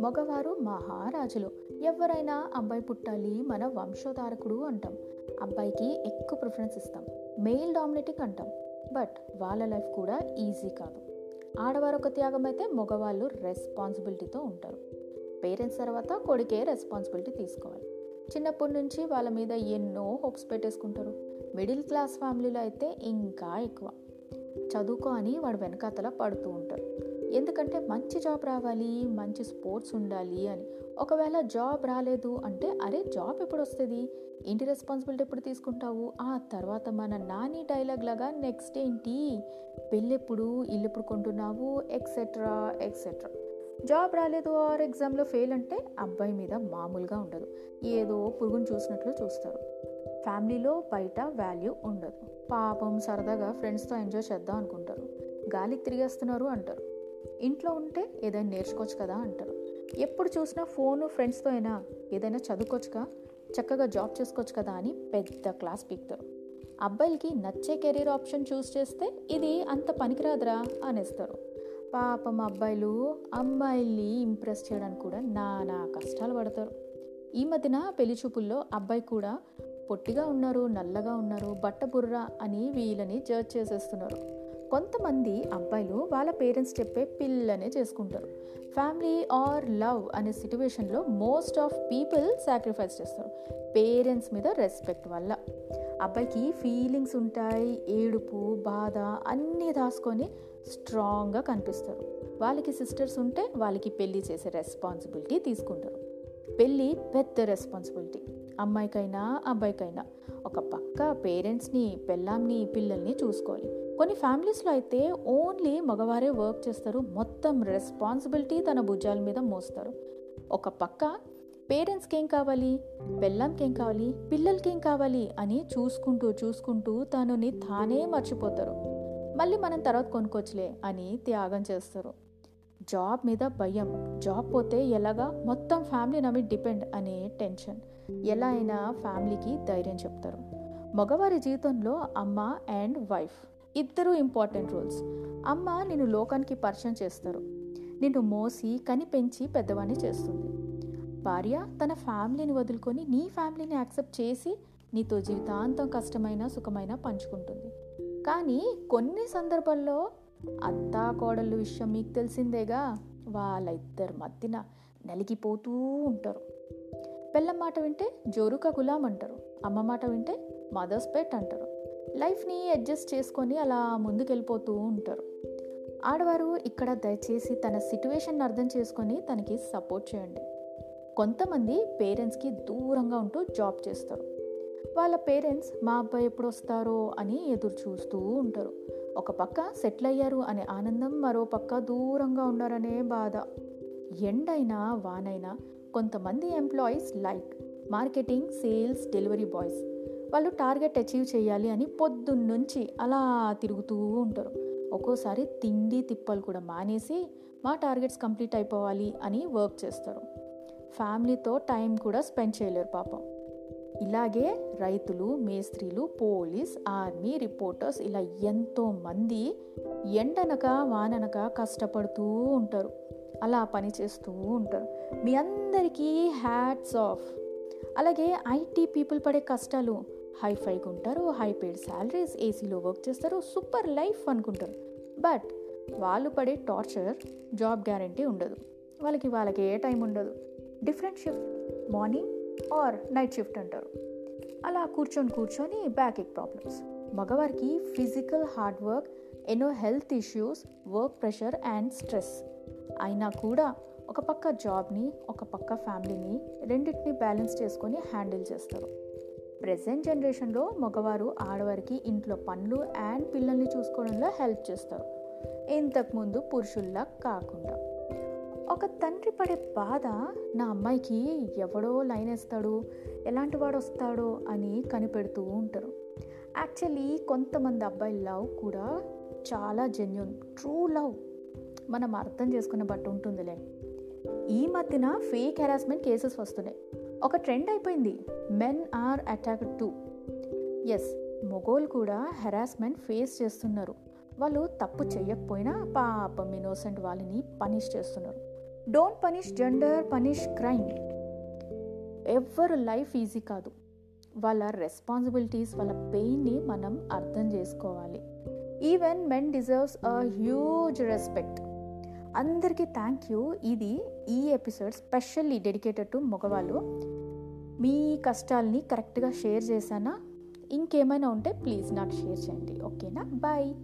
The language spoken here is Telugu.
మగవారు మహారాజులు. ఎవరైనా అబ్బాయి పుట్టాలి మన వంశోధారకుడు అంటాం. అబ్బాయికి ఎక్కువ ప్రిఫరెన్స్ ఇస్తాం. మెయిల్ డామినేటింగ్ అంటాం. బట్ వాళ్ళ లైఫ్ కూడా ఈజీ కాదు. ఆడవారు ఒక త్యాగం అయితే మగవాళ్ళు రెస్పాన్సిబిలిటీతో ఉంటారు. పేరెంట్స్ తర్వాత కొడుకే రెస్పాన్సిబిలిటీ తీసుకోవాలి. చిన్నప్పటి నుంచి వాళ్ళ మీద ఎన్నో హోప్స్ పెట్టేసుకుంటారు. మిడిల్ క్లాస్ ఫ్యామిలీలో అయితే ఇంకా ఎక్కువ. చదువుకో అని వాడు వెనకాతల పడుతూ ఉంటారు ఎందుకంటే మంచి జాబ్ రావాలి మంచి స్పోర్ట్స్ ఉండాలి అని. ఒకవేళ జాబ్ రాలేదు అంటే అరే జాబ్ ఎప్పుడు వస్తుంది ఇంటి రెస్పాన్సిబిలిటీ ఎప్పుడు తీసుకుంటావు? ఆ తర్వాత మన నాని డైలాగ్ లాగా నెక్స్ట్ ఏంటి? పెళ్ళెప్పుడు ఇల్లు ఎప్పుడు కొంటున్నావు ఎక్సెట్రా ఎక్సెట్రా జాబ్ రాలేదు ఆర్ ఎగ్జామ్లో ఫెయిల్ అంటే అబ్బాయి మీద మామూలుగా ఉండదు. ఏదో పురుగును చూసినట్లు చూస్తారు. ఫ్యామిలీలో బయట వాల్యూ ఉండదు. పాపం సరదాగా ఫ్రెండ్స్తో ఎంజాయ్ చేద్దాం అనుకుంటారు. గాలికి తిరిగేస్తున్నారు అంటారు. ఇంట్లో ఉంటే ఏదైనా నేర్చుకోవచ్చు కదా అంటారు. ఎప్పుడు చూసినా ఫోను ఫ్రెండ్స్తో అయినా ఏదైనా చదువుకోవచ్చుగా చక్కగా జాబ్ చేసుకోవచ్చు కదా అని పెద్ద క్లాస్ పీక్తారు. అబ్బాయిలకి నచ్చే కెరీర్ ఆప్షన్ చూస్ చేస్తే ఇది అంత పనికిరాదురా అనేస్తారు. పాపం అబ్బాయిలు అమ్మాయిల్ని ఇంప్రెస్ చేయడానికి కూడా నానా కష్టాలు పడతారు. ఈ మధ్యన పెళ్ళి చూపుల్లో అబ్బాయి కూడా పొట్టిగా ఉన్నారు నల్లగా ఉన్నారు బట్ట బుర్ర అని వీళ్ళని జడ్జ్ చేసేస్తున్నారు. కొంతమంది అబ్బాయిలు వాళ్ళ పేరెంట్స్ చెప్పే పిల్లనే చేసుకుంటారు. ఫ్యామిలీ ఆర్ లవ్ అనే సిచ్యువేషన్లో మోస్ట్ ఆఫ్ పీపుల్ సాక్రిఫైస్ చేస్తారు. పేరెంట్స్ మీద రెస్పెక్ట్ వల్ల. అబ్బాయికి ఫీలింగ్స్ ఉంటాయి ఏడుపు బాధ అన్నీ దాసుకొని స్ట్రాంగ్గా కనిపిస్తారు. వాళ్ళకి సిస్టర్స్ ఉంటే వాళ్ళకి పెళ్ళి చేసే రెస్పాన్సిబిలిటీ తీసుకుంటారు. పెళ్ళి పెద్ద రెస్పాన్సిబిలిటీ అమ్మాయికైనా అబ్బాయికైనా. ఒక పక్క పేరెంట్స్ని పెళ్ళాంని పిల్లల్ని చూసుకోవాలి. కొన్ని ఫ్యామిలీస్లో అయితే ఓన్లీ మగవారే వర్క్ చేస్తారు. మొత్తం రెస్పాన్సిబిలిటీ తన భుజాల మీద మోస్తారు. ఒక పక్క పేరెంట్స్కి ఏం కావాలి? పెళ్ళంకి ఏం కావాలి? పిల్లలకి ఏం కావాలి? అని చూసుకుంటూ చూసుకుంటూ తనని తానే మర్చిపోతారు. మళ్ళీ మనం తర్వాత కొనుక్కోవచ్చులే అని త్యాగం చేస్తారు. జాబ్ మీద భయం. జాబ్ పోతే ఎలాగా మొత్తం ఫ్యామిలీ నా మీద డిపెండ్ అనే టెన్షన్. ఎలా అయినా ఫ్యామిలీకి ధైర్యం చెప్తారు. మగవారి జీవితంలో అమ్మ అండ్ వైఫ్. ఇద్దరు ఇంపార్టెంట్ రోల్స్. అమ్మ నిన్ను లోకానికి పరిచయం చేస్తారు. నిన్ను మోసి కనిపెంచి పెద్దవాణ్ణి చేస్తుంది. భార్య తన ఫ్యామిలీని వదులుకొని నీ ఫ్యామిలీని యాక్సెప్ట్ చేసి నీతో జీవితాంతం కష్టమైన సుఖమైన పంచుకుంటుంది. కానీ కొన్ని సందర్భాల్లో అత్తా కోడళ్ళు విషయం మీకు తెలిసిందేగా? వాళ్ళిద్దరి మధ్యన నలిగిపోతూ ఉంటారు. పెళ్ళం మాట వింటే జోరుక గులాం అంటారు. అమ్మ మాట వింటే మదర్స్ పెట్ అంటారు. లైఫ్ని అడ్జస్ట్ చేసుకొని అలా ముందుకెళ్ళిపోతూ ఉంటారు. ఆడవారు ఇక్కడ దయచేసి తన సిట్యువేషన్ అర్థం చేసుకొని తనకి సపోర్ట్ చేయండి. కొంతమంది పేరెంట్స్కి దూరంగా ఉంటూ జాబ్ చేస్తారు. వాళ్ళ పేరెంట్స్ మా అబ్బాయి ఎప్పుడు వస్తారో అని ఎదురు చూస్తూ ఉంటారు. ఒక పక్క సెటిల్ అయ్యారు అనే ఆనందం మరో పక్క దూరంగా ఉన్నారనే బాధ. ఎండైనా వానైనా కొంతమంది employees like marketing sales delivery boys. వాళ్ళు టార్గెట్ అచీవ్ చేయాలి అని పొద్దున్నుంచి అలా తిరుగుతూ ఉంటారు. ఒక్కోసారి తిండి తిప్పలు కూడా మానేసి మా టార్గెట్స్ కంప్లీట్ అయిపోవాలి అని వర్క్ చేస్తారు. ఫ్యామిలీతో టైం కూడా స్పెండ్ చేయలేరు పాపం. ఇలాగే రైతులు మేస్త్రీలు పోలీస్ ఆర్మీ రిపోర్టర్స్ ఇలా ఎంతో మంది ఎండనక వాననక కష్టపడుతూ ఉంటారు. అలా పనిచేస్తూ ఉంటారు. మీ అందరికీ హ్యాట్స్ ఆఫ్. అలాగే ఐటీ పీపుల్ పడే కష్టాలు హై ఫైగా ఉంటారు హై పెయిడ్ శాలరీస్ ఏసీలో వర్క్ చేస్తారు సూపర్ లైఫ్ అనుకుంటారు. బట్ వాళ్ళు పడే టార్చర్ జాబ్ గ్యారంటీ ఉండదు. వాళ్ళకి వాళ్ళకి ఏ టైం ఉండదు. Different shift morning or night shift అంటారు. అలా కూర్చొని కూర్చొని బ్యాక్ ఎక్ ప్రాబ్లమ్స్ మగవారికి ఫిజికల్ హార్డ్ వర్క్ ఎన్నో health issues work pressure and stress అయినా కూడా ఒక పక్క జాబ్ని ఒక పక్క ఫ్యామిలీని రెండింటిని బ్యాలెన్స్ చేసుకొని హ్యాండిల్ చేస్తారు. ప్రజెంట్ జనరేషన్లో మగవారు ఆడవారికి ఇంట్లో పనులు అండ్ పిల్లల్ని చూసుకోవడంలో హెల్ప్ చేస్తారు. ఇంతకుముందు పురుషుల్లా కాకుండా. ఒక తండ్రి పడే బాధ నా అమ్మాయికి ఎవడో లైన్ వేస్తాడు ఎలాంటి వాడు వస్తాడో అని కనిపెడుతూ ఉంటారు. యాక్చువల్లీ కొంతమంది అబ్బాయి లవ్ కూడా చాలా జెన్యున్ ట్రూ లవ్. మనం అర్థం చేసుకునే బట్టి ఉంటుందిలే. ఈ మధ్యన ఫేక్ హెరాస్మెంట్ కేసెస్ వస్తున్నాయి. ఒక ట్రెండ్ అయిపోయింది. Men are attack too. Yes మొగోలు కూడా హెరాస్మెంట్ ఫేస్ చేస్తున్నారు. వాళ్ళు తప్పు చేయకపోయినా పాపం ఇన్నోసెంట్ వాళ్ళని పనిష్ చేస్తున్నారు. Don't punish gender punish crime. ఎవ్వరు లైఫ్ ఈజీ కాదు. వాళ్ళ రెస్పాన్సిబిలిటీస్ వాళ్ళ పెయిన్ని మనం అర్థం చేసుకోవాలి. Even men deserves a huge respect. అందరికీ థ్యాంక్ యూ ఇది ఈ ఎపిసోడ్ స్పెషల్లీ డెడికేటెడ్ టు మగవాళ్ళు. మీ కష్టాల్ని కరెక్ట్గా షేర్ చేశానా? ఇంకేమైనా ఉంటే ప్లీజ్ నాకు షేర్ చేయండి. ఓకేనా బాయ్